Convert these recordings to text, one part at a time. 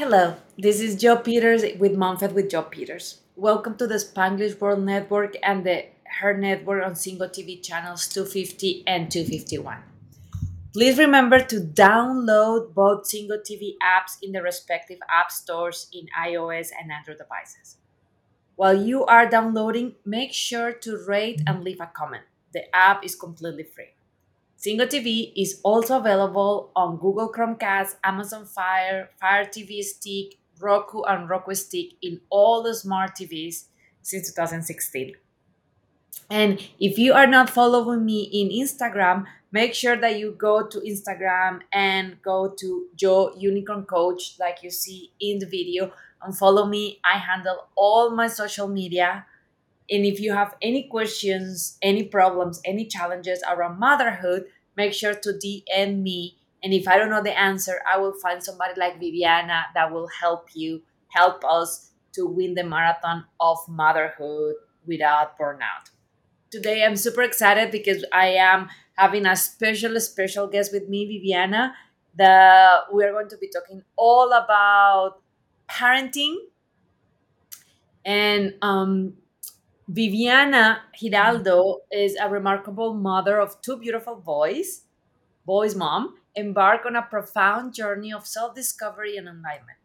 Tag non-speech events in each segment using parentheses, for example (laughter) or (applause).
Hello, this is Joe Peters with Momfed with Joe Peters. Welcome to the Spanglish World Network and the Her Network on Single TV channels 250 and 251. Please remember to download both Single TV apps in the respective app stores in iOS and Android devices. While you are downloading, make sure to rate and leave a comment. The app is completely free. Single TV is also available on Google Chromecast, Amazon Fire, Fire TV Stick, Roku, and Roku Stick in all the smart TVs since 2016. And if you are not following me in Instagram, make sure that you go to Instagram and go to Joe Unicorn Coach, like you see in the video, and follow me. I handle all my social media and if you have any questions, any problems, any challenges around motherhood, make sure to DM me. And if I don't know the answer, I will find somebody like Viviana that will help you, help us to win the marathon of motherhood without burnout. Today, I'm super excited because I am having a special, special guest with me, Viviana. The, we're going to be talking all about parenting and um, Viviana Giraldo mm. is a remarkable mother of two beautiful boys, boys' mom, embarked on a profound journey of self discovery and enlightenment.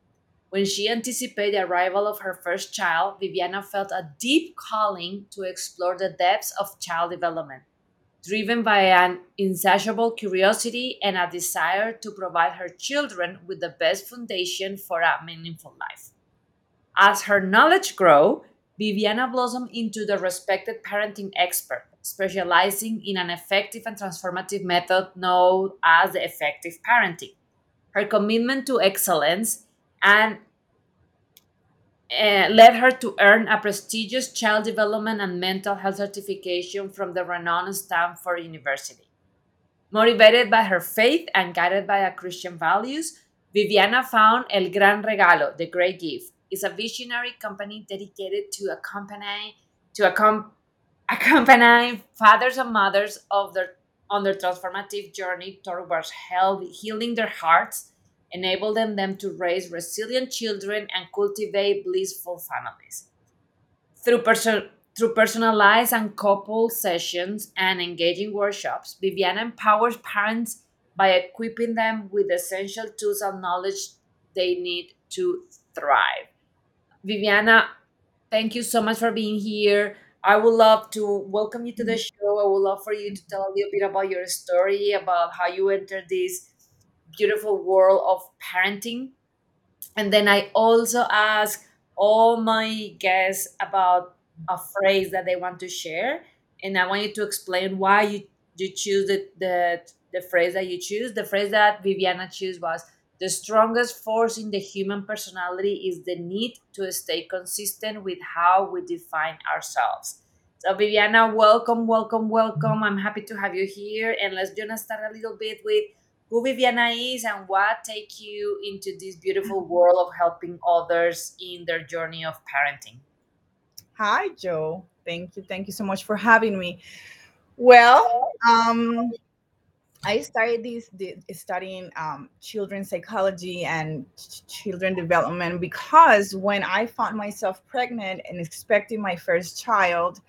When she anticipated the arrival of her first child, Viviana felt a deep calling to explore the depths of child development, driven by an insatiable curiosity and a desire to provide her children with the best foundation for a meaningful life. As her knowledge grew, Viviana blossomed into the respected parenting expert, specializing in an effective and transformative method known as the effective parenting. Her commitment to excellence and uh, led her to earn a prestigious child development and mental health certification from the renowned Stanford University. Motivated by her faith and guided by her Christian values, Viviana found El Gran Regalo, the Great Gift, is a visionary company dedicated to accompany to accom- (laughs) accompany fathers and mothers of their on their transformative journey towards health, healing their hearts, enabling them to raise resilient children and cultivate blissful families. Through, person- through personalized and couple sessions and engaging workshops, Viviana empowers parents by equipping them with essential tools and knowledge they need to thrive. Viviana, thank you so much for being here. I would love to welcome you to the mm-hmm. show. I would love for you to tell a little bit about your story, about how you entered this beautiful world of parenting. And then I also ask all my guests about a phrase that they want to share. And I want you to explain why you, you choose the, the, the phrase that you choose. The phrase that Viviana chose was the strongest force in the human personality is the need to stay consistent with how we define ourselves. So, Viviana, welcome, welcome, welcome. I'm happy to have you here. And let's just start a little bit with who Viviana is and what take you into this beautiful world of helping others in their journey of parenting. Hi, Joe. Thank you. Thank you so much for having me. Well, um, I started this, this studying um, children's psychology and children development because when I found myself pregnant and expecting my first child,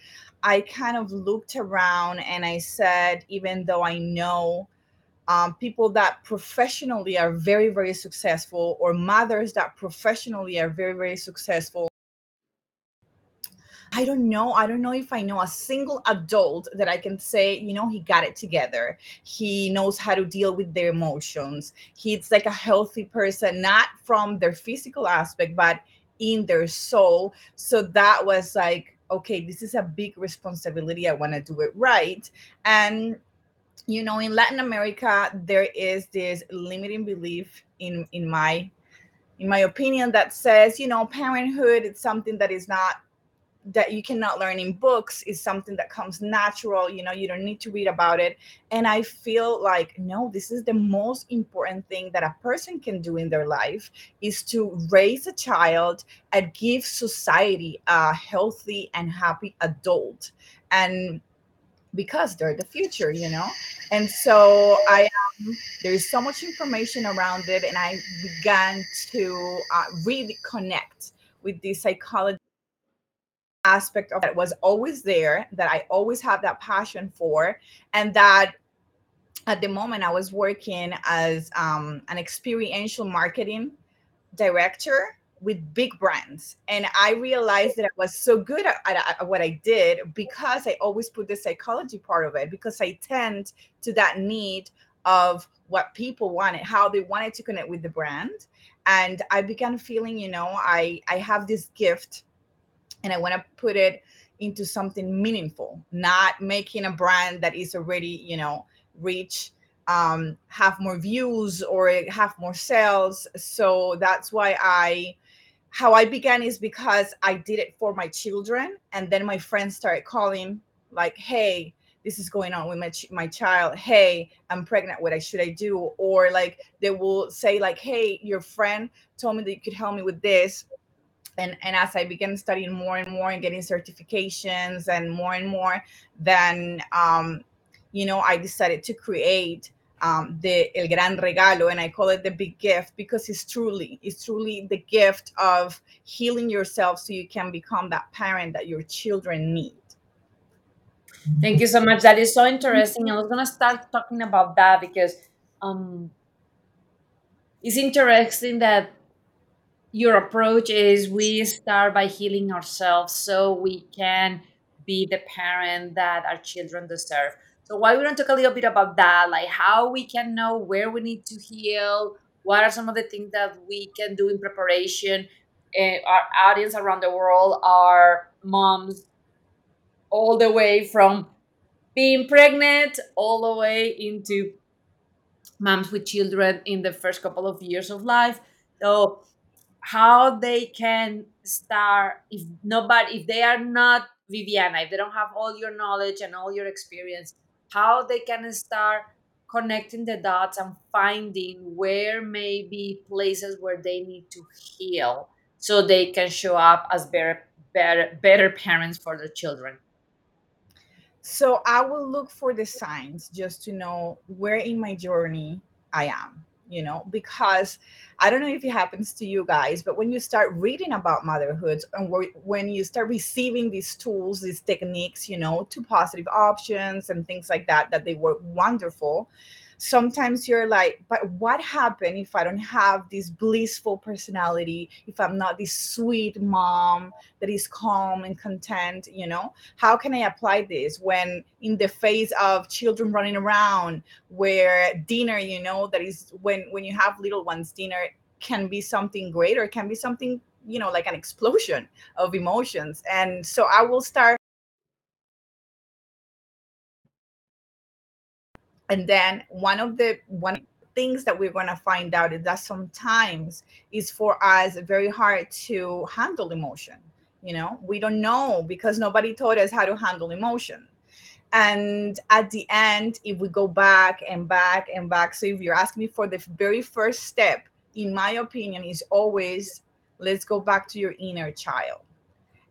I kind of looked around and I said, even though I know um, people that professionally are very, very successful, or mothers that professionally are very, very successful, I don't know. I don't know if I know a single adult that I can say, you know, he got it together. He knows how to deal with their emotions. He's like a healthy person, not from their physical aspect, but in their soul. So that was like, okay, this is a big responsibility. I want to do it right. And you know, in Latin America, there is this limiting belief in in my in my opinion that says, you know, parenthood is something that is not that you cannot learn in books is something that comes natural you know you don't need to read about it and i feel like no this is the most important thing that a person can do in their life is to raise a child and give society a healthy and happy adult and because they're the future, you know? And so I um, there's so much information around it, and I began to uh, really connect with the psychology aspect of that was always there, that I always have that passion for, and that at the moment I was working as um, an experiential marketing director with big brands. And i realized that i was so good at, at, at, what i did because i always put the psychology part of it because i tend to that need of what people wanted how they wanted to connect with the brand. And i began feeling you know i i have this gift and i want to put it into something meaningful not making a brand that is already you know rich, um have more views or have more sales so that's why i how I began is because I did it for my children, and then my friends started calling, like, "Hey, this is going on with my ch- my child. Hey, I'm pregnant. What I should I do?" Or like they will say, like, "Hey, your friend told me that you could help me with this." And, and as I began studying more and more and getting certifications and more and more, then um, you know I decided to create um, the el gran regalo, and I call it the big gift because it's truly, it's truly the gift of healing yourself so you can become that parent that your children need. Thank you so much. That is so interesting. I was gonna start talking about that because um, it's interesting that your approach is we start by healing ourselves so we can be the parent that our children deserve. So why we don't talk a little bit about that, like how we can know where we need to heal, what are some of the things that we can do in preparation. Uh, our audience around the world are moms all the way from being pregnant all the way into moms with children in the first couple of years of life. So how they can start if nobody if they are not Viviana, if they don't have all your knowledge and all your experience, how they can start connecting the dots and finding where may be places where they need to heal so they can show up as better better better parents for their children? So i will look for the signs just to know where in my journey i am you know because i don't know if it happens to you guys but when you start reading about motherhood and when you start receiving these tools these techniques you know to positive options and things like that that they work wonderful sometimes you're like, but what happened if I don't have this blissful personality? If I'm not this sweet mom that is calm and content, you know? How can I apply this when in the face of children running around, where dinner, you know, that is when when you have little ones, dinner can be something great or can be something you know like an explosion of emotions and so i will start and then one of the one things that we're going to find out is that sometimes it's for us very hard to handle emotion you know? We don't know because nobody taught us how to handle emotion. And at the end if we go back and back and back so if you're asking me for the very first step in my opinion is always let's go back to your inner child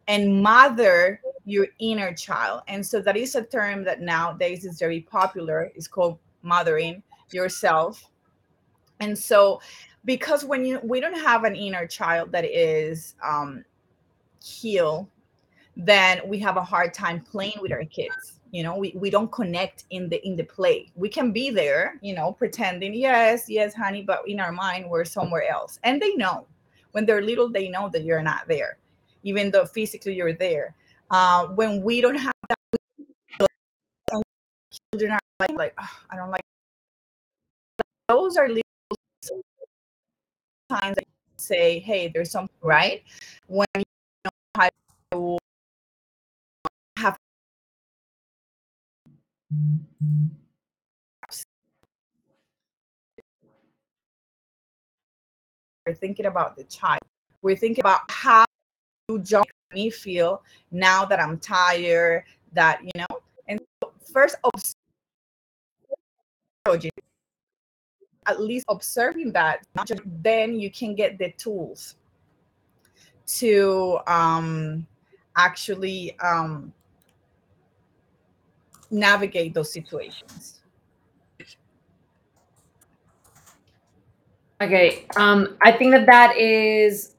and mother your inner child. And so that is a term that nowadays is very popular. It's called mothering yourself. And so because when you we don't have an inner child that is um healed, then we have a hard time playing with our kids. You know, we, we don't connect in the in the play. We can be there, you know, pretending, yes, yes, honey, but in our mind we're somewhere else. And they know. When they're little, they know that you're not there even though physically you're there. Uh, when we don't have that, children are like, like oh, I don't like. Those are little times that say, hey, there's something right. When you know have we're thinking about the child. We're thinking about how you jump me feel now that I'm tired, that you know, and first at least observing that, then you can get the tools to um, actually um, navigate those situations. Okay, um, I think that that is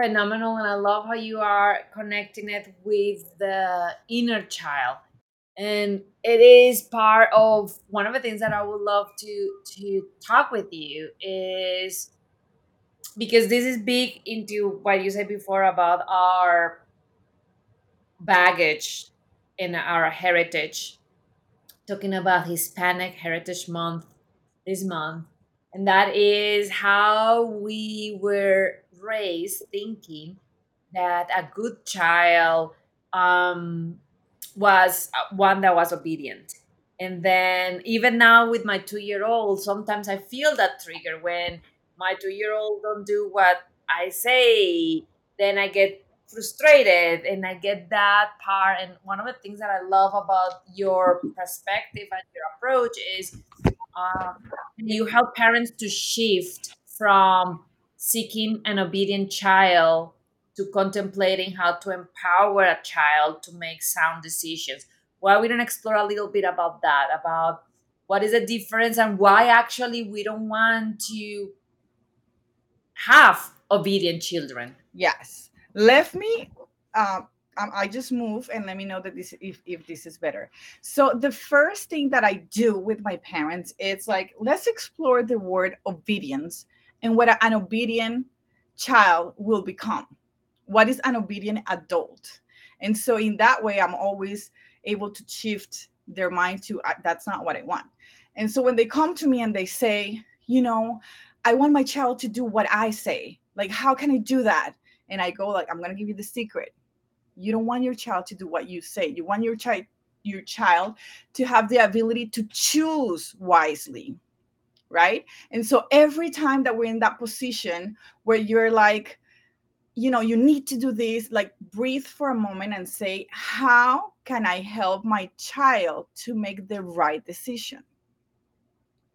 phenomenal, and I love how you are connecting it with the inner child, and it is part of one of the things that I would love to to talk with you is because this is big into what you said before about our baggage and our heritage. Talking about Hispanic Heritage Month this month and that is how we were raised thinking that a good child um, was uh, one that was obedient. And then even now with my two year old sometimes i feel that trigger when my two year old don't do what i say. Then i get frustrated and i get that part. And one of the things that i love about your perspective and your approach is um, you help parents to shift from seeking an obedient child to contemplating how to empower a child to make sound decisions. Why we don't explore a little bit about that, about what is the difference and why actually we don't want to have obedient children. Yes. Let me um, um, I just move and let me know that this if, if this is better. So the first thing that I do with my parents it's like let's explore the word obedience and what an obedient child will become. What is an obedient adult? And so in that way I'm always able to shift their mind to that's not what I want. And so when they come to me and they say, you know, I want my child to do what I say. Like how can I do that? And I go like I'm going to give you the secret you don't want your child to do what you say. You want your child your child to have the ability to choose wisely. Right? And so every time that we're in that position where you're like you know, you need to do this, like breathe for a moment and say, how can I help my child to make the right decision?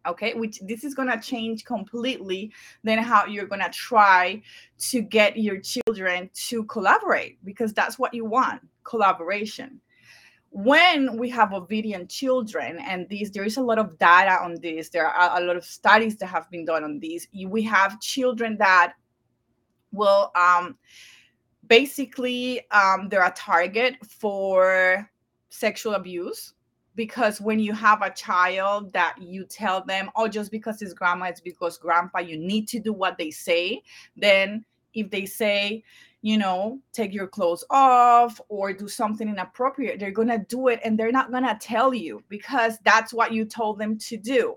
okay which this is going to change completely then how you're going to try to get your children to collaborate because that's what you want collaboration when we have obedient children and these there is a lot of data on this there are a lot of studies that have been done on these we have children that will um basically um they're a target for sexual abuse because when you have a child that you tell them oh just because it's grandma it's because grandpa you need to do what they say then if they say you know take your clothes off or do something inappropriate they're going to do it and they're not going to tell you because that's what you told them to do.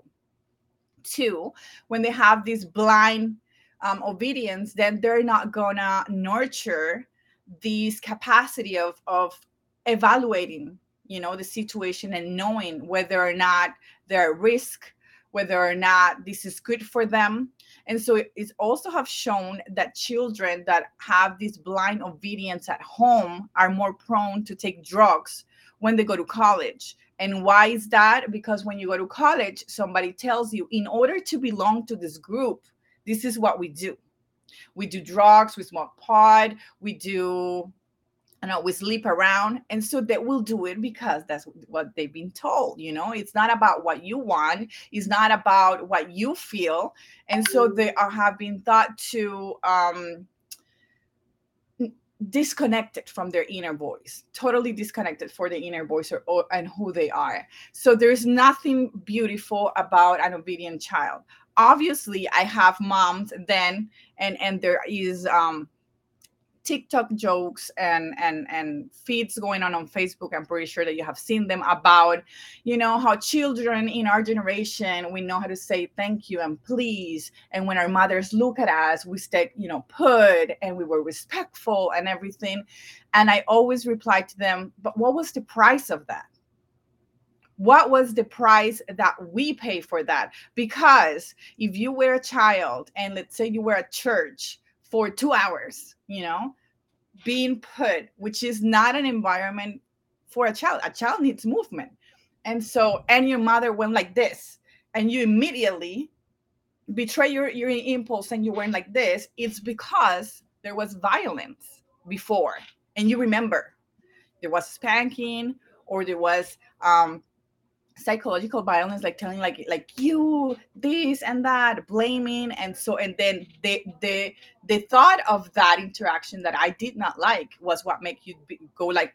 Two when they have this blind um, obedience then they're not going to nurture this capacity of of evaluating you know the situation and knowing whether or not they're at risk whether or not this is good for them and so it also have shown that children that have this blind obedience at home are more prone to take drugs when they go to college. And why is that? Because when you go to college somebody tells you in order to belong to this group this is what we do. We do drugs we smoke pot we do and always sleep around and so they will do it because that's what they've been told you know? It's not about what you want it's not about what you feel and so they are have been thought to um disconnected from their inner voice totally disconnected for the inner voice or, or, and who they are. So there's nothing beautiful about an obedient child. Obviously i have moms then and and there is um TikTok jokes and and and feeds going on on Facebook. I'm pretty sure that you have seen them about, you know, how children in our generation we know how to say thank you and please, and when our mothers look at us, we stay, you know, put and we were respectful and everything. And I always reply to them, but what was the price of that? what was the price that we pay for that because if you were a child and let's say you were at church for two hours, you know, being put, which is not an environment for a child. A child needs movement. And so, and your mother went like this, and you immediately betray your, your impulse and you went like this, it's because there was violence before. And you remember there was spanking or there was um, psychological violence like telling like like you this and that blaming and so and then the the the thought of that interaction that i did not like was what make you be, go like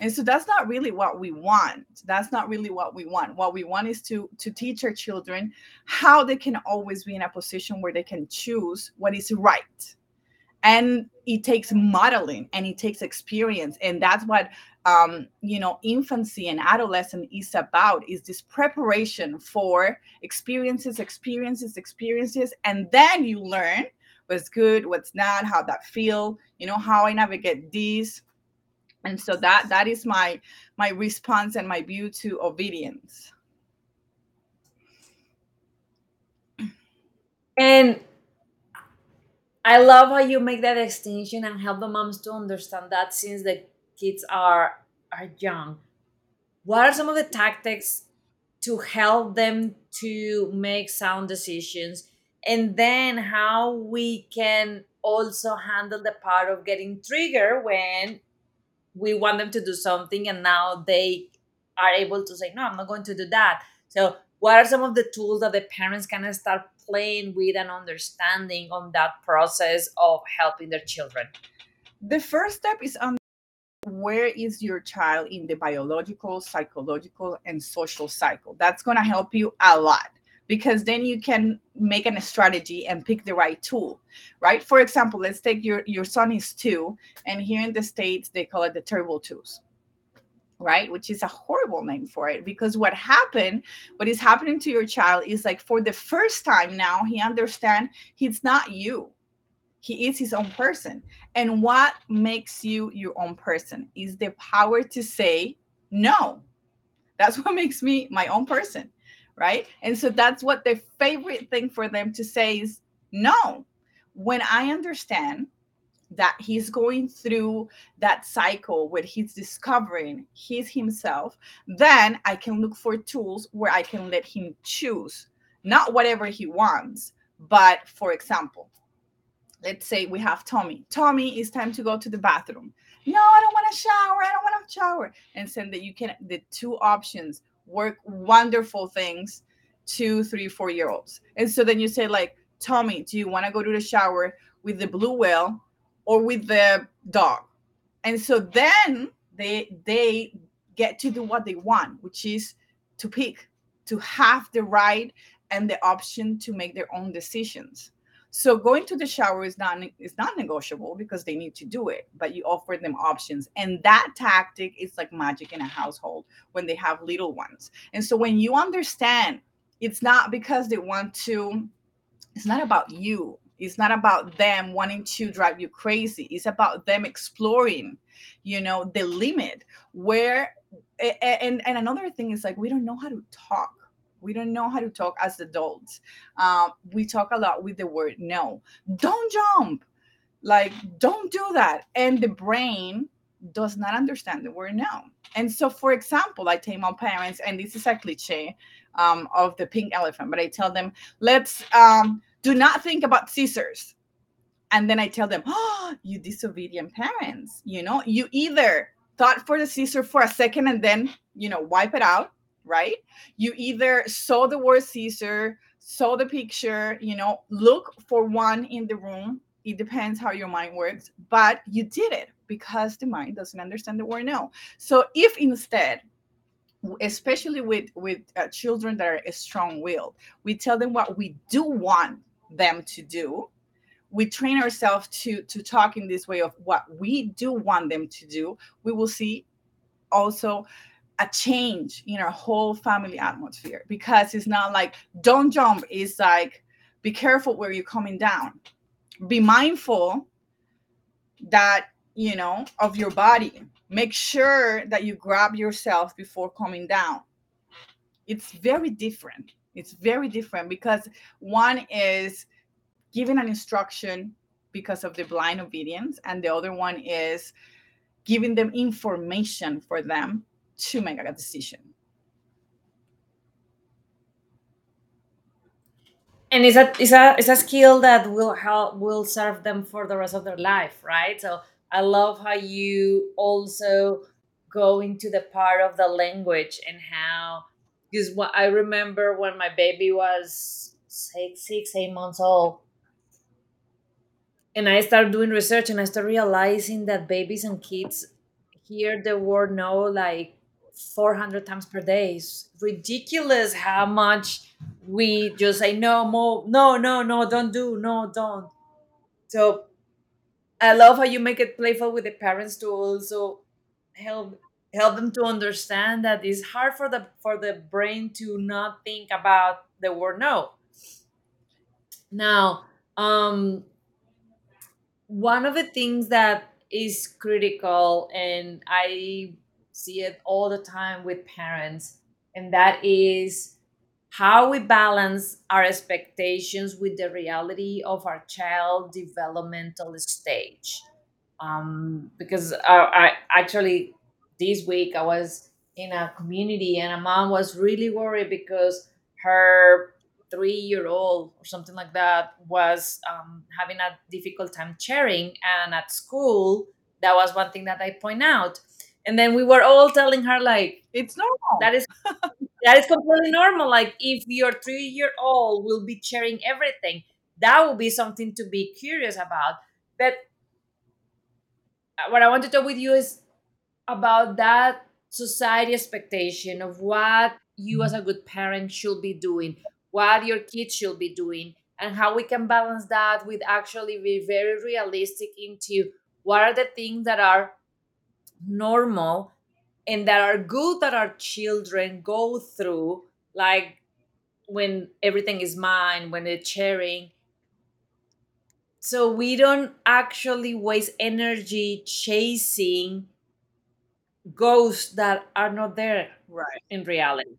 and so that's not really what we want. That's not really what we want. What we want is to to teach our children how they can always be in a position where they can choose what is right. And it takes modeling and it takes experience and that's what um, you know infancy and adolescence is about is this preparation for experiences experiences experiences and then you learn what's good what's not how that feel you know how i navigate these and so that that is my my response and my view to obedience. And I love how you make that distinction and help the moms to understand that since the kids are are young. What are some of the tactics to help them to make sound decisions? And then how we can also handle the part of getting triggered when we want them to do something and now they are able to say, No, I'm not going to do that. So what are some of the tools that the parents can start playing with and understanding on that process of helping their children? The first step is on where is your child in the biological, psychological, and social cycle. That's going to help you a lot because then you can make a strategy and pick the right tool right? For example let's take your your son is two and here in the states they call it the terrible twos right? Which is a horrible name for it because what happened what is happening to your child is like for the first time now he understand he's not you he is his own person. And what makes you your own person is the power to say no. That's (laughs) what makes me my own person right? And so that's what the favorite thing for them to say is no. When i understand that he's going through that cycle where he's discovering he's himself, then I can look for tools where I can let him choose not whatever he wants, but for example, let's say we have Tommy. Tommy, it's time to go to the bathroom. No, I don't want to shower. I don't want to shower. And send that you can the two options work wonderful things to three, four year olds. And so then you say, like, Tommy, do you want to go to the shower with the blue whale or with the dog and so then they they get to do what they want which is to pick to have the right and the option to make their own decisions so going to the shower is not is not negotiable because they need to do it but you offer them options and that tactic is like magic in a household when they have little ones and so when you understand it's not because they want to it's not about you it's not about them wanting to drive you crazy. It's about them exploring, you know, the limit where and and another thing is like we don't know how to talk. We don't know how to talk as adults. Uh, we talk a lot with the word no. Don't jump. Like, don't do that. And the brain does not understand the word no. And so, for example, I tell my parents, and this is a cliche um, of the pink elephant, but I tell them, let's um, do not think about scissors and then i tell them oh you disobedient parents you know you either thought for the scissor for a second and then you know wipe it out right? You either saw the word Caesar, saw the picture you know look for one in the room. It depends how your mind works but you did it because the mind doesn't understand the word no. So if instead especially with with uh, children that are strong-willed we tell them what we do want them to do we train ourselves to to talk in this way of what we do want them to do we will see also a change in our whole family atmosphere because it's not like don't jump. It's like be careful where you're coming down. Be mindful that you know of your body. Make sure that you grab yourself before coming down. It's very different. It's very different because one is giving an instruction because of the blind obedience, and the other one is giving them information for them to make a decision. And it's a it's a it's a skill that will help will serve them for the rest of their life, right? So I love how you also go into the part of the language and how because what I remember when my baby was six, six, eight months old, and I started doing research and I started realizing that babies and kids hear the word no like 400 times per day. is ridiculous how much we just say no, more, no, no, no, don't do, no, don't. So I love how you make it playful with the parents to also help help them to understand that it's hard for the for the brain to not think about the word no. Now, um, one of the things that is critical, and I see it all the time with parents, and that is how we balance our expectations with the reality of our child developmental stage. Um, because I, I actually this week I was in a community and a mom was really worried because her three year old or something like that was um, having a difficult time sharing and at school that was one thing that I point out and then we were all telling her like It's normal. that is (laughs) that is completely normal like if your three year old will be sharing everything that will be something to be curious about but uh, what I want to talk with you is about that society expectation of what you as a good parent should be doing, what your kids should be doing, and how we can balance that with actually be very realistic into what are the things that are normal and that are good that our children go through, like when everything is mine, when they're sharing. So we don't actually waste energy chasing ghosts that are not there right. in reality.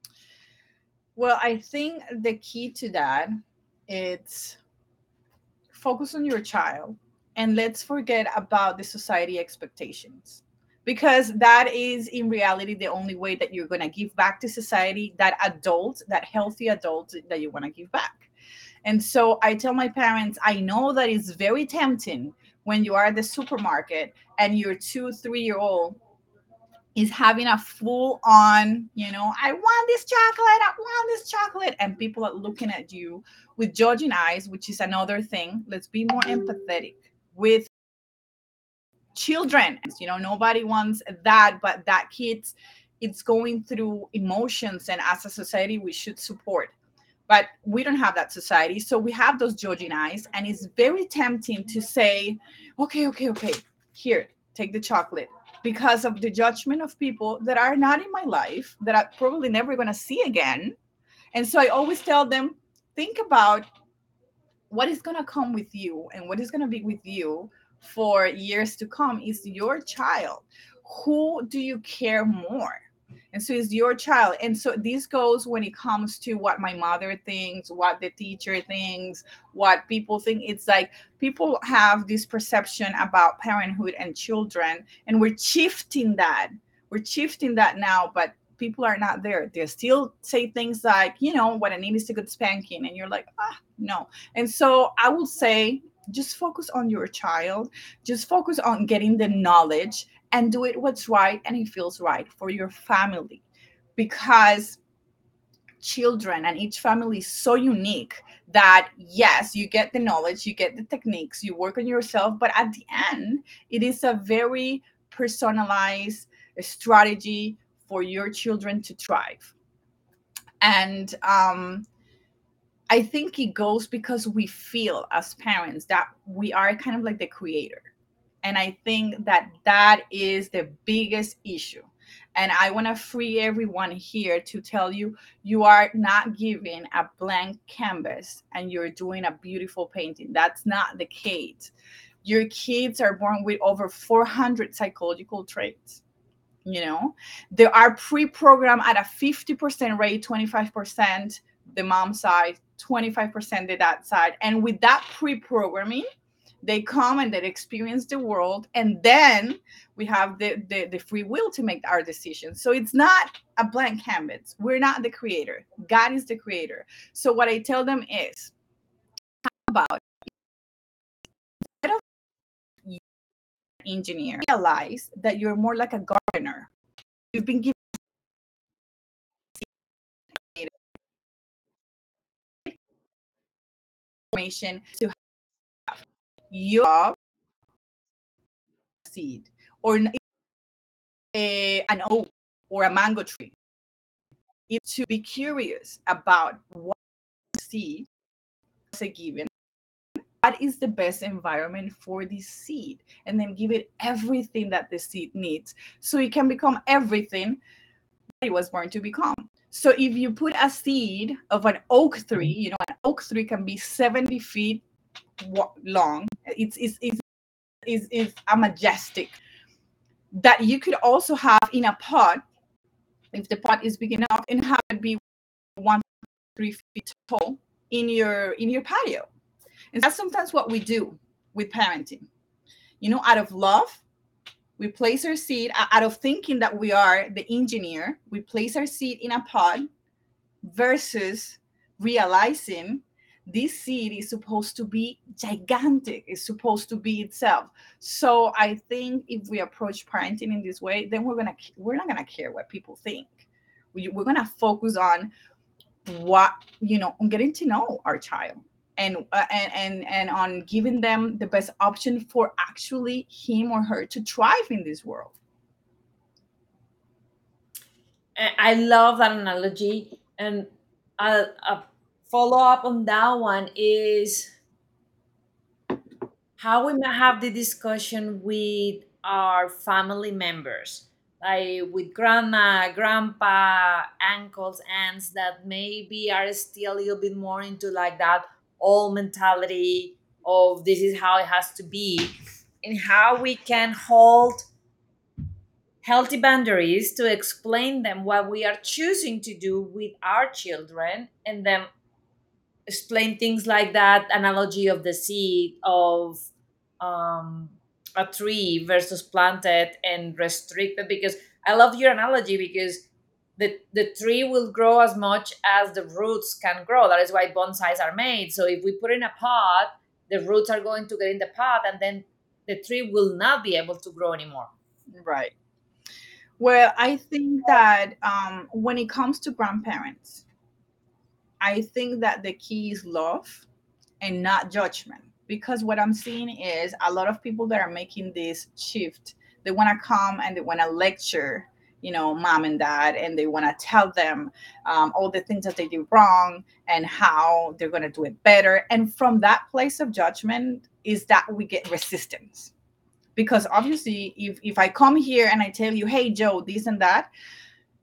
Well, I think the key to that it's focus on your child and let's forget about the society expectations because that is in reality the only way that you're going to give back to society that adult that healthy adult that you want to give back and so i tell my parents i know that it's very tempting when you are at the supermarket and your two three year old is having a full on, you know, I want this chocolate, I want this chocolate. And people are looking at you with judging eyes, which is another thing. Let's be more empathetic with children. You know, nobody wants that, but that kids, it's going through emotions. And as a society, we should support. But we don't have that society. So we have those judging eyes. And it's very tempting to say, okay, okay, okay, here, take the chocolate because of the judgment of people that are not in my life that I'm probably never going to see again. And so I always tell them, think about what is going to come with you and what is going to be with you for years to come is your child. Who do you care more? And so it's your child. And so this goes when it comes to what my mother thinks, what the teacher thinks, what people think. It's like people have this perception about parenthood and children, and we're shifting that. We're shifting that now, but people are not there. They still say things like, you know, what I need is a good spanking. And you're like, ah, no. And so I will say, just focus on your child, just focus on getting the knowledge and do it what's right and it feels right for your family. Because children and each family is so unique that yes you get the knowledge you get the techniques you work on yourself but at the end it is a very personalized strategy for your children to thrive. And um, i think it goes because we feel as parents that we are kind of like the creator and I think that that is the biggest issue. And I want to free everyone here to tell you you are not given a blank canvas and you're doing a beautiful painting. That's not the case. Your kids are born with over 400 psychological traits. You know, they are pre programmed at a 50% rate, 25% the mom side, 25% the that side. And with that pre programming, they come and they experience the world and then we have the, the, the free will to make our decisions. So it's not a blank canvas. We're not the creator. God is the creator. So what i tell them is how about engineer realize that you're more like a gardener. You've been given information to have your seed or a, eh, an oak or a mango tree. Is to be curious about what seed is a given what is the best environment for this seed? And then give it everything that the seed needs. So it can become everything it was born to become so if you put a seed of an oak tree you know an oak tree can be 70 feet long. It's it's it's, it's, it's a majestic. That you could also have in a pot if the pot is big enough and have it be one three feet tall in your in your patio. And that's sometimes what we do with parenting. You know, out of love, we place our seed, out of thinking that we are the engineer, we place our seed in a pod versus realizing this seed is supposed to be gigantic it's supposed to be itself. So i think if we approach parenting in this way then we're gonna we're not gonna care what people think. We, we're gonna focus on what you know on getting to know our child and uh, and and and on giving them the best option for actually him or her to thrive in this world. I love that analogy. And a, a follow up on that one is how we may have the discussion with our family members like with grandma, grandpa, uncles, aunts that maybe are still a little bit more into like that all mentality of this is how it has to be and how we can hold healthy boundaries to explain them what we are choosing to do with our children and then explain things like that analogy of the seed of um, a tree versus planted and restricted because i love your analogy because the, the tree will grow as much as the roots can grow. That is why bonsais are made. So if we put in a pot, the roots are going to get in the pot and then the tree will not be able to grow anymore. Right. Well, I think that um, when it comes to grandparents, I think that the key is love and not judgment. Because what I'm seeing is a lot of people that are making this shift, they want to come and they want to lecture you know mom and dad and they want to tell them um, all the things that they do wrong and how they're going to do it better. And from that place of judgment is that we get resistance. Because obviously if, if i come here and i tell you hey joe this and that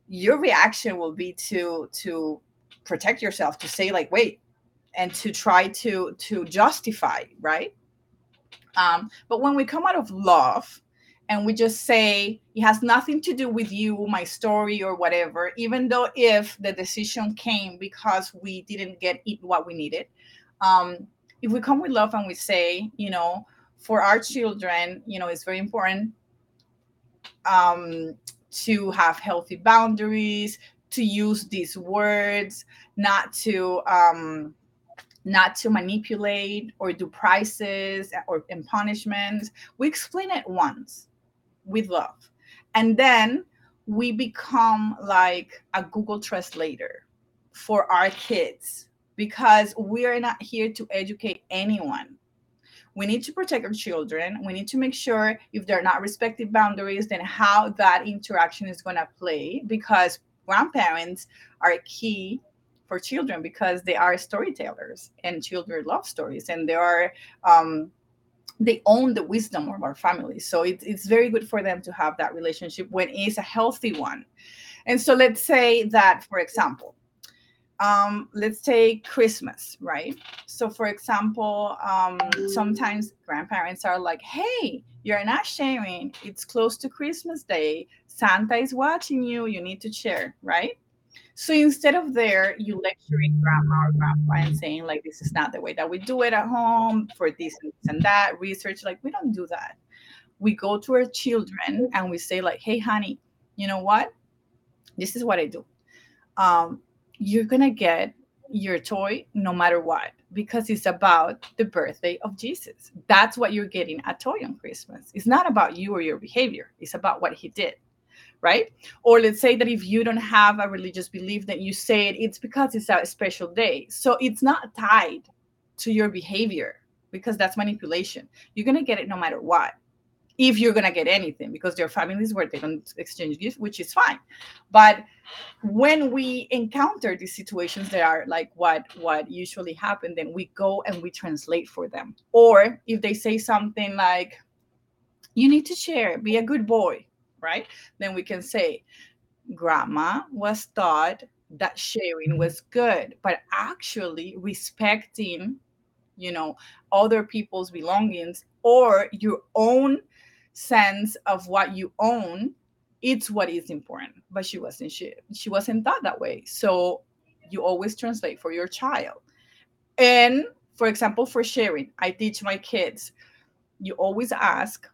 your reaction will be to to protect yourself to say like wait and to try to to justify right? Um, but when we come out of love and we just say it has nothing to do with you, my story, or whatever, even though if the decision came because we didn't get it what we needed. Um, if we come with love and we say, you know, for our children, you know, it's very important um, to have healthy boundaries, to use these words, not to um, not to manipulate or do prices or and punishments. We explain it once with love. And then we become like a Google translator for our kids because we are not here to educate anyone. We need to protect our children. We need to make sure if they're not respecting boundaries, then how that interaction is going to play because grandparents are key for children because they are storytellers and children love stories and they are um, they own the wisdom of our family. So it, it's very good for them to have that relationship when it's a healthy one. And so let's say that, for example, um, let's take Christmas, right? So, for example, um, sometimes grandparents are like, hey, you're not sharing. It's close to Christmas Day. Santa is watching you. You need to share, right? So instead of there, you lecturing grandma or grandpa and saying like this is not the way that we do it at home for this and, this and that research, like we don't do that. We go to our children and we say like, hey, honey, you know what? This is what I do. Um, you're gonna get your toy no matter what because it's about the birthday of Jesus. That's what you're getting a toy on Christmas. It's not about you or your behavior. It's about what he did right? Or let's say that if you don't have a religious belief that you say it, it's because it's a special day. So it's not tied to your behavior because that's manipulation. You're going to get it no matter what. If you're going to get anything, because there are families where they don't exchange gifts, which is fine. But when we encounter these situations that are like what what usually happen, then we go and we translate for them. Or if they say something like, you need to share, be a good boy, right? Then we can say, Grandma was taught that sharing mm-hmm. was good, but actually respecting, you know, other people's belongings or your own sense of what you own it's what is important. But she wasn't she, she wasn't taught that way. So you always translate for your child. And for example for sharing i teach my kids you always ask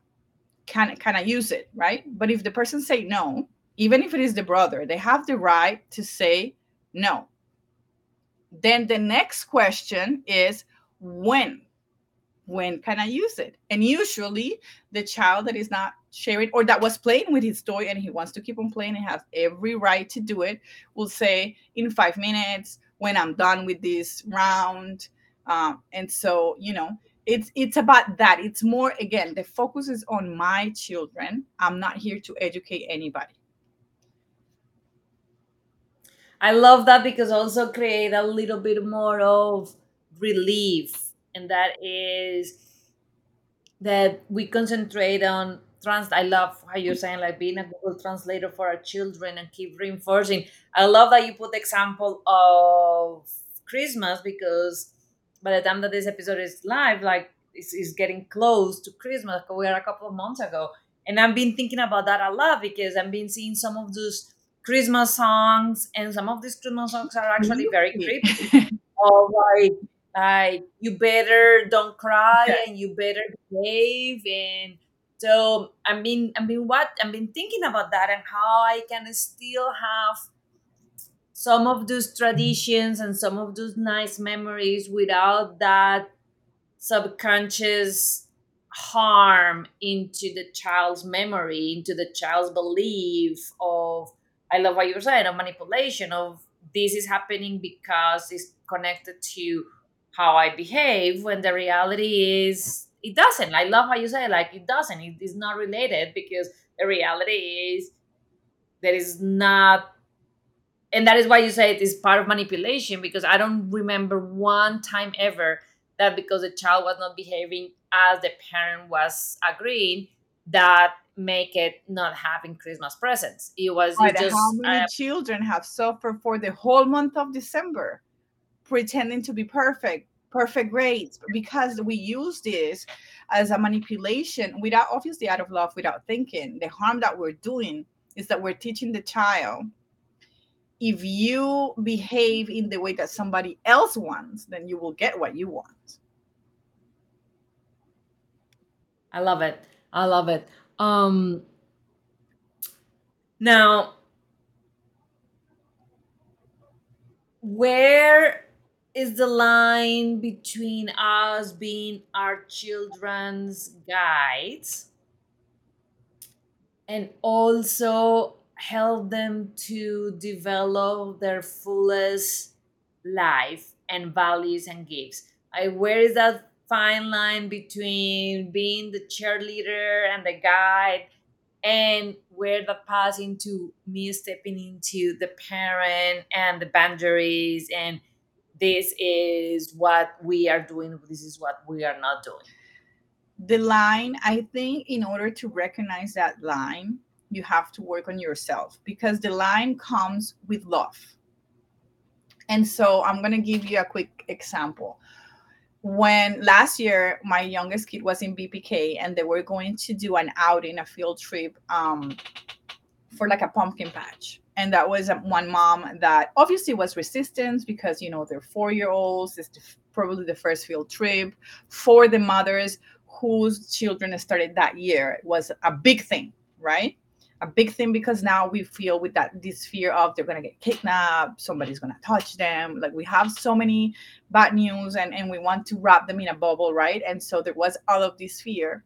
can can I use it, right? But if the person say no, even if it is the brother, they have the right to say no. Then the next question is when? When can I use it? And usually the child that is not sharing or that was playing with his toy and he wants to keep on playing and has every right to do it will say in five minutes when I'm done with this round. Um, and so, you know, it's it's about that. It's more again the focus is on my children. I'm not here to educate anybody. I love that because also create a little bit more of relief. And that is that we concentrate on trans i love how you're saying like being a google translator for our children and keep reinforcing. I love that you put the example of christmas because by the time that this episode is live, like it's, is getting close to Christmas. We are a couple of months ago, and I've been thinking about that a lot because I've been seeing some of those Christmas songs, and some of these Christmas songs are actually very creepy. (laughs) or like, like you better don't cry yeah. and you better behave and so I've been I've been what I've been thinking about that and how I can still have some of those traditions and some of those nice memories without that subconscious harm into the child's memory, into the child's belief of I love what you're saying of manipulation of this is happening because it's connected to how I behave when the reality is it doesn't. I love how you say like it doesn't. It is not related because the reality is there is not and that is why you say it is part of manipulation because i don't remember one time ever that because the child was not behaving as the parent was agreeing that make it not having christmas presents. It was right, just how many uh, children have suffered for the whole month of december pretending to be perfect perfect grades? Because we use this as a manipulation without obviously out of love without thinking. The harm that we're doing is that we're teaching the child if you behave in the way that somebody else wants, then you will get what you want. I love it. I love it. Um now where is the line between us being our children's guides and also help them to develop their fullest life and values and gifts. I, where is that fine line between being the cheerleader and the guide and where the pass into me stepping into the parent and the boundaries and this is what we are doing this is what we are not doing the line i think in order to recognize that line you have to work on yourself because the line comes with love. And so I'm going to give you a quick example. When last year, my youngest kid was in VPK and they were going to do an outing, a field trip um, for like a pumpkin patch. And that was one mom that obviously was resistant because, you know, they're four year olds. It's probably the first field trip for the mothers whose children started that year. It was a big thing, right? A big thing because now we feel with that this fear of they're gonna get kidnapped, somebody's gonna touch them. Like we have so many bad news and, and we want to wrap them in a bubble, right? And so there was all of this fear.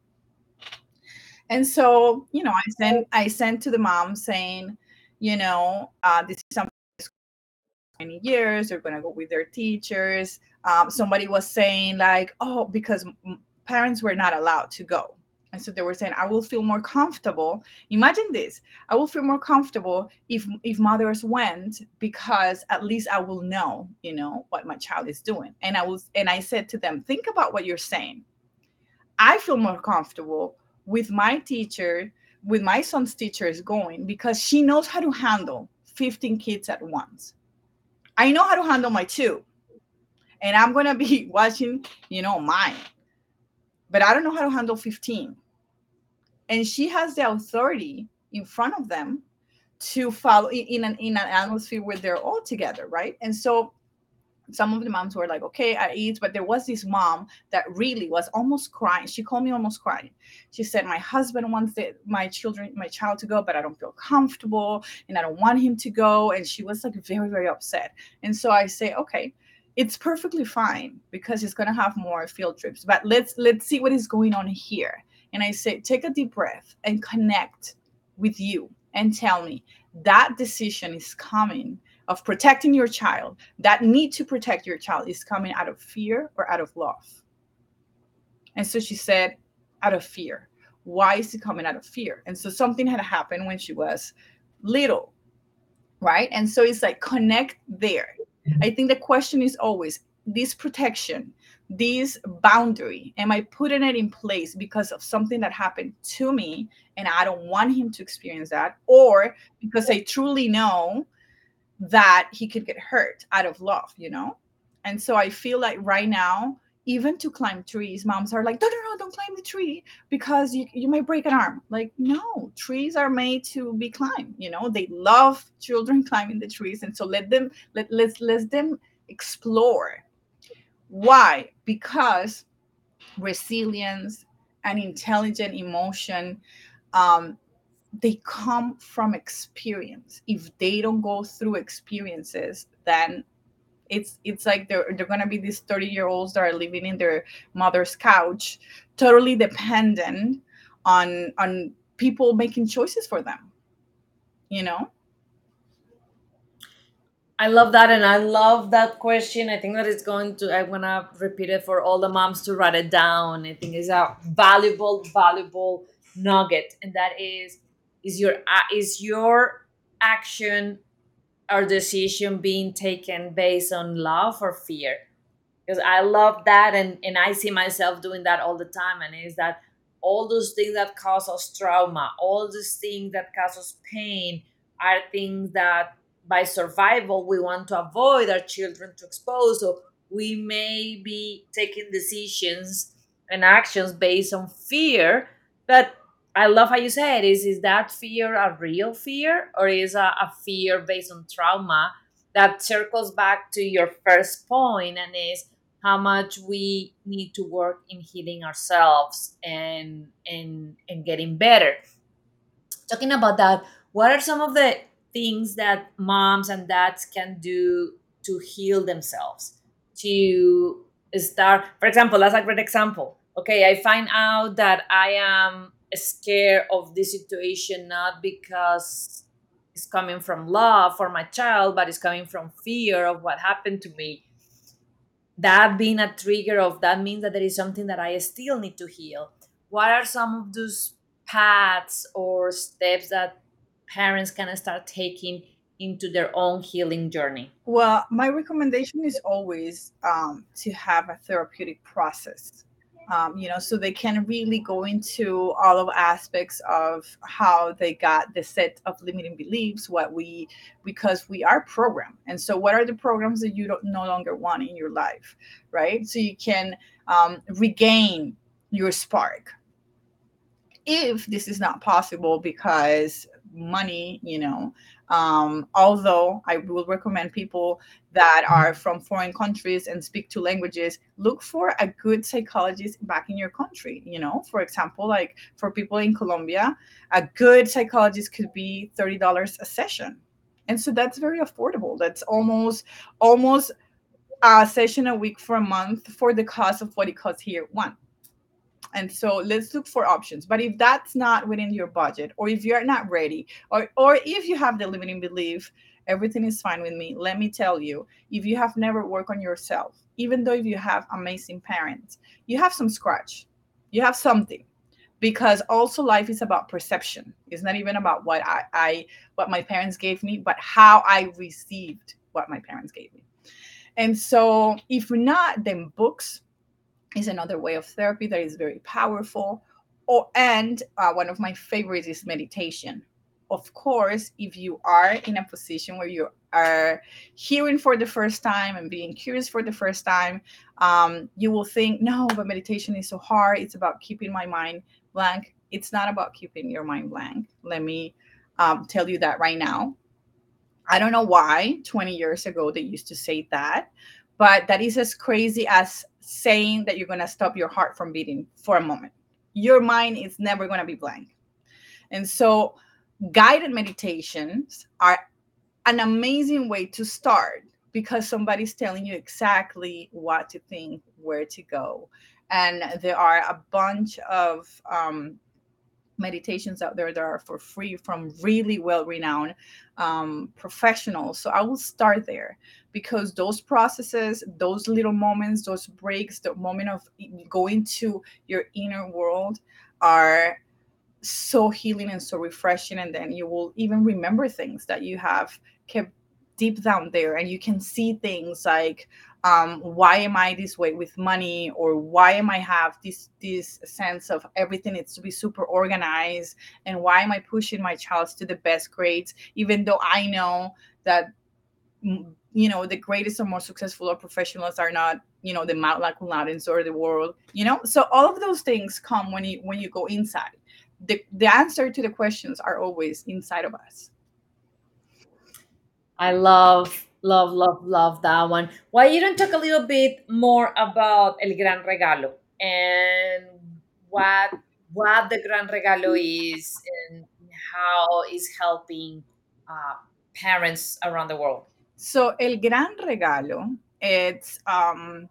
And so, you know, I sent I sent to the mom saying, you know, uh, this is something many years. They're gonna go with their teachers. Um, somebody was saying like, oh, because parents were not allowed to go. And so they were saying, I will feel more comfortable. Imagine this. I will feel more comfortable if if mothers went because at least I will know, you know, what my child is doing. And I was and I said to them, think about what you're saying. I feel more comfortable with my teacher, with my son's teachers going because she knows how to handle 15 kids at once. I know how to handle my two. And I'm gonna be (laughs) watching, you know, mine but I don't know how to handle 15. And she has the authority in front of them to follow in an in an atmosphere where they're all together, right? And so some of the moms were like, okay, I eat, but there was this mom that really was almost crying. She called me almost crying. She said, My husband wants the, my children, my child to go, but I don't feel comfortable and I don't want him to go. And she was like very, very upset. And so I say, okay, it's perfectly fine because it's going to have more field trips but let's let's see what is going on here. And i say take a deep breath and connect with you and tell me that decision is coming of protecting your child. That need to protect your child is coming out of fear or out of love? And so she said out of fear. Why is it coming out of fear? And so something had happened when she was little right? And so it's like connect there I think the question is always this protection, this boundary, am I putting it in place because of something that happened to me and I don't want him to experience that, or because I truly know that he could get hurt out of love, you know? And so I feel like right now, even to climb trees, moms are like, no, no, no, don't climb the tree because you, you might break an arm. Like, no, trees are made to be climbed. You know, they love children (laughs) climbing the trees. And so let them, let, let's let them explore. Why? Because resilience and intelligent emotion, um, they come from experience. If they don't go through experiences, then it's it's like they're they're gonna be these 30 year olds that are living in their mother's couch totally dependent on on people making choices for them you know I love that, and I love that question. I think that it's going to. I want to repeat it for all the moms to write it down. I think it's a valuable, valuable nugget, and that is: is your is your action our decision being taken based on love or fear. Because i love that and and i see myself doing that all the time and is that all those things that cause us trauma all those things that cause us pain are things that by survival we want to avoid our children to expose. So we may be taking decisions and actions based on fear that I love how you said is is that fear a real fear or is a, a fear based on trauma that circles back to your first point and is how much we need to work in healing ourselves and and and getting better. Talking about that, what are some of the things that moms and dads can do to heal themselves? To start, for example, that's a great example. Okay, I find out that I am scared of this situation not because it's coming from love for my child but it's coming from fear of what happened to me. That being a trigger of that means that there is something that i still need to heal. What are some of those paths or steps that parents can start taking into their own healing journey? Well, my recommendation is always um, to have a therapeutic process um, you know, so they can really go into all of aspects of how they got the set of limiting beliefs, what we, because we are programmed. And so, what are the programs that you don't no longer want in your life, right? So you can um, regain your spark. If this is not possible because money, you know, um, although I will recommend people that are from foreign countries and speak two languages, look for a good psychologist back in your country. You know, for example, like for people in Colombia, a good psychologist could be $30 a session. And so that's very affordable. That's almost, almost a session a week for a month for the cost of what it costs here one and so let's look for options. But if that's not within your budget or if you're not ready or or if you have the limiting belief everything is fine with me let me tell you. If you have never worked on yourself even though if you have amazing parents you have some scratch. You have something. Because also life is about perception. It's not even about what I, I what my parents gave me but how i received what my parents gave me. And so if not then books is another way of therapy that is very powerful. Or and uh, one of my favorites is meditation. Of course if you are in a position where you are hearing for the first time and being curious for the first time um, you will think no but meditation is so hard. It's about keeping my mind blank. It's not about keeping your mind blank. Let me um, tell you that right now. I don't know why 20 years ago they used to say that but that is as crazy as saying that you're going to stop your heart from beating for a moment your mind is never going to be blank and so guided meditations are an amazing way to start because somebody's telling you exactly what to think, where to go. And there are a bunch of um, meditations out there that are for free from really well renowned um, professionals. So I will start there because those processes, those little moments, those breaks, the moment of going to your inner world are so healing and so refreshing and then you will even remember things that you have kept deep down there and you can see things like um, why am i this way with money or why am i have this this sense of everything needs to be super organized and why am i pushing my child to the best grades even though i know that you know the greatest or more successful or professionals are not you know the Mount or the world you know? So all of those things come when you when you go inside. The, the answer to the questions are always inside of us. I love love love love that one. Why you don't talk a little bit more about el gran regalo and what what the gran regalo is and how is helping uh, parents around the world so el gran regalo it's um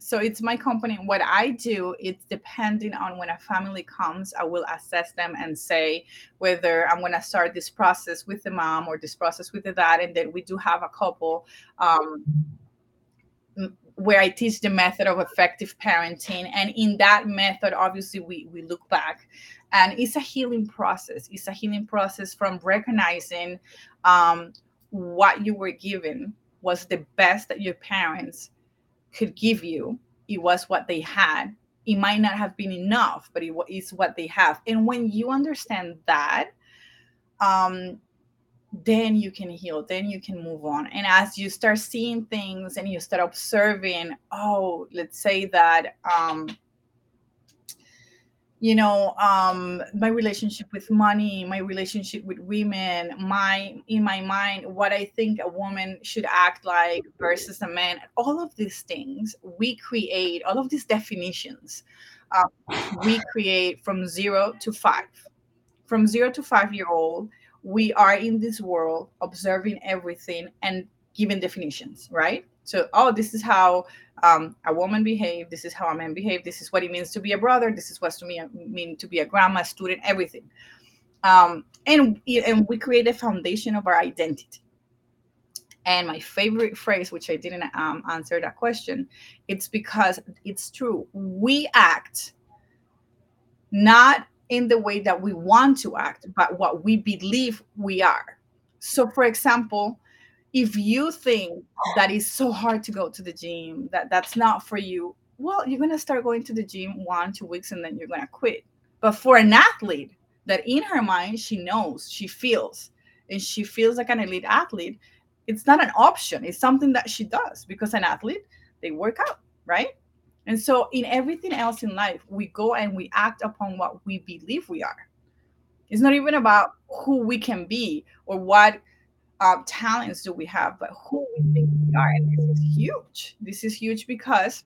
so it's my company. What i do it's depending on when a family comes i will assess them and say whether i'm going to start this process with the mom or this process with the dad. And then we do have a couple um, where i teach the method of effective parenting. And in that method obviously we, we look back. And it's a healing process. It's a healing process from recognizing um, what you were given was the best that your parents could give you. It was what they had. It might not have been enough but it is what they have. And when you understand that um then you can heal. Then you can move on. And as you start seeing things and you start observing oh let's say that um you know um my relationship with money my relationship with women my in my mind what i think a woman should act like versus a man all of these things we create all of these definitions uh, we create from zero to five. From zero to five year old we are in this world observing everything and giving definitions right? So, oh, this is how um, a woman behave. This is how a man behave. This is what it means to be a brother. This is what to me mean to be a grandma, student, everything. Um, and and we create a foundation of our identity. And my favorite phrase, which I didn't um, answer that question, it's because it's true. We act not in the way that we want to act, but what we believe we are. So, for example, if you think that it's so hard to go to the gym that that's not for you well you're going to start going to the gym one two weeks and then you're going to quit. But for an athlete that in her mind she knows she feels and she feels like an elite athlete it's not an option. It's something that she does because an athlete they work out right? And so in everything else in life we go and we act upon what we believe we are. It's not even about who we can be or what uh, talents do we have, but who we think we are. And this is huge. This is huge because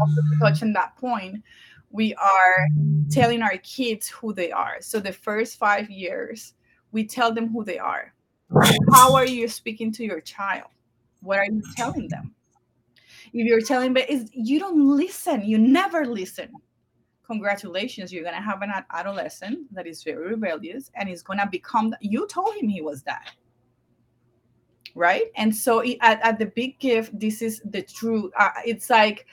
also to touch on that point, we are telling our kids who they are. So the first five years, we tell them who they are. How are you speaking to your child? What are you telling them? If you're telling but is you don't listen, you never listen. congratulations, you're gonna have an adolescent that is very rebellious and is gonna become. You told him he was that, right? And so at, at the big gift, this is the truth. Uh, it's like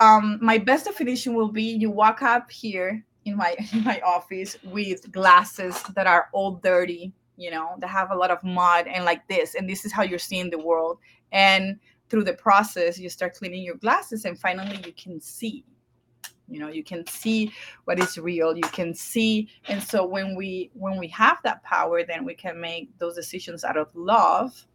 um, my best definition will be: you walk up here in my (laughs) in my office with glasses that are all dirty, you know, that have a lot of mud and like this, and this is how you're seeing the world. And through the process, you start cleaning your glasses, and finally you can see you know you can see what is real you can see and so when we when we have that power then we can make those decisions out of love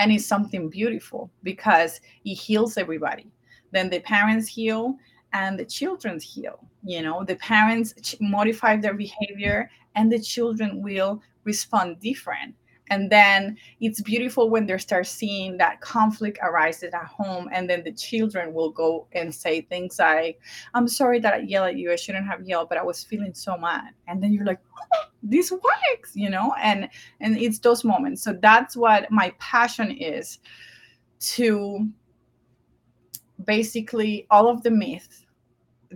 and it's something beautiful because it heals everybody. Then the parents heal and the children heal you know? The parents modify their behavior and the children will respond different and then it's beautiful when they start seeing that conflict arises at home and then the children will go and say things like i'm sorry that i yelled at you i shouldn't have yelled but i was feeling so mad. And then you're like oh, this works you know? And and it's those moments. So that's what my passion is to basically all of the myths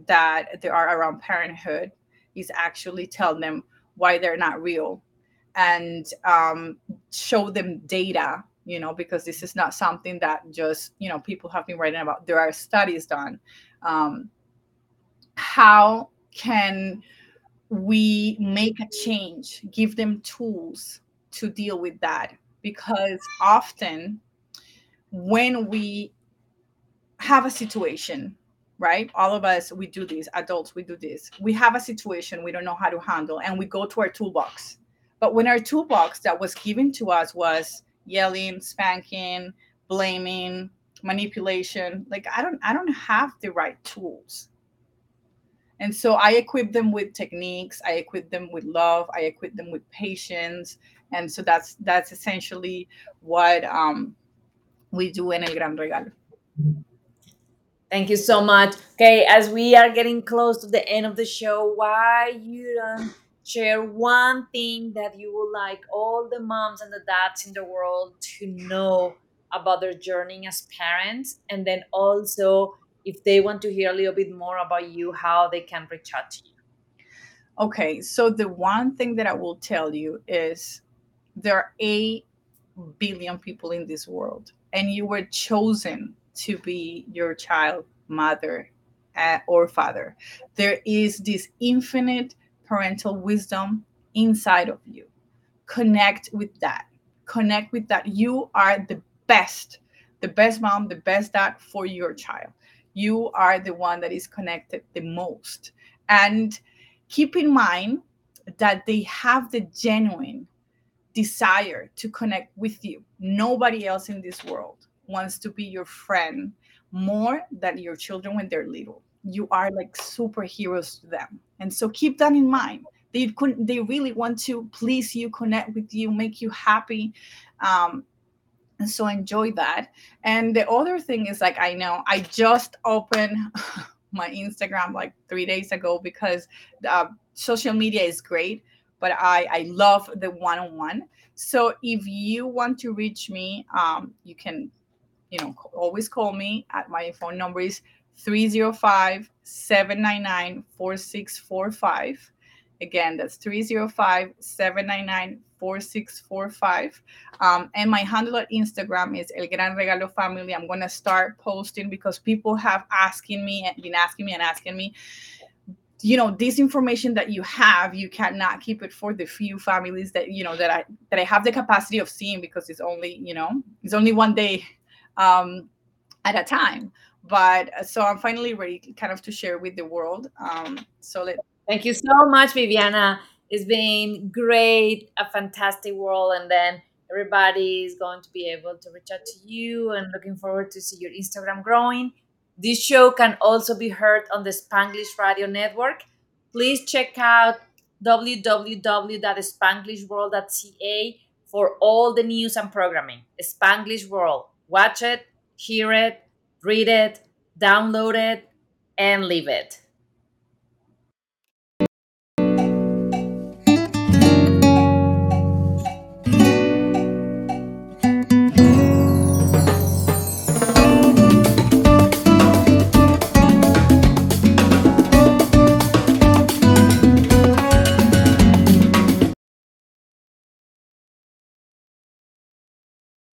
that there are around parenthood is actually tell them why they're not real and um, show them data you know because this is not something that just you know people have been writing about. There are studies done um, how can we make a change give them tools to deal with that? Because often when we have a situation right? All of us we do this adults we do this. We have a situation we don't know how to handle and we go to our toolbox but when our toolbox that was given to us was yelling, spanking, blaming, manipulation, like I don't I don't have the right tools. And so I equip them with techniques, I equip them with love, I equip them with patience. And so that's that's essentially what um, we do in El Gran Regalo. Thank you so much. Okay, as we are getting close to the end of the show, why you don't share one thing that you would like all the moms and the dads in the world to know about their journey as parents and then also if they want to hear a little bit more about you how they can reach out to you. Okay so the one thing that i will tell you is there are 8 billion people in this world and you were chosen to be your child mother uh, or father. There is this infinite parental wisdom inside of you. Connect with that. Connect with that. You are the best, the best mom, the best dad for your child. You are the one that is connected the most. And keep in mind that they have the genuine desire to connect with you. Nobody else in this world wants to be your friend more than your children when they're little you are like superheroes to them. And so keep that in mind. They couldn't they really want to please you connect with you make you happy um and so enjoy that. And the other thing is like i know i just opened (laughs) my instagram like three days ago because uh, social media is great but i i love the one-on-one. So if you want to reach me um you can you know always call me at my phone number is 305 799 4645. Again, that's 305 799 4645. Um, and my handle at Instagram is El Gran Regalo Family. I'm going to start posting because people have asking me and been asking me and asking me you know this information that you have you cannot keep it for the few families that you know that i that i have the capacity of seeing because it's only you know it's only one day um at a time but uh, so i'm finally ready kind of to share with the world um so let thank you so much viviana. It's been great a fantastic world and then everybody is going to be able to reach out to you and looking forward to see your instagram growing. This show can also be heard on the spanglish radio network. Please check out www.spanglishworld.ca for all the news and programming. Spanglish world. Watch it hear it read it, download it, and leave it.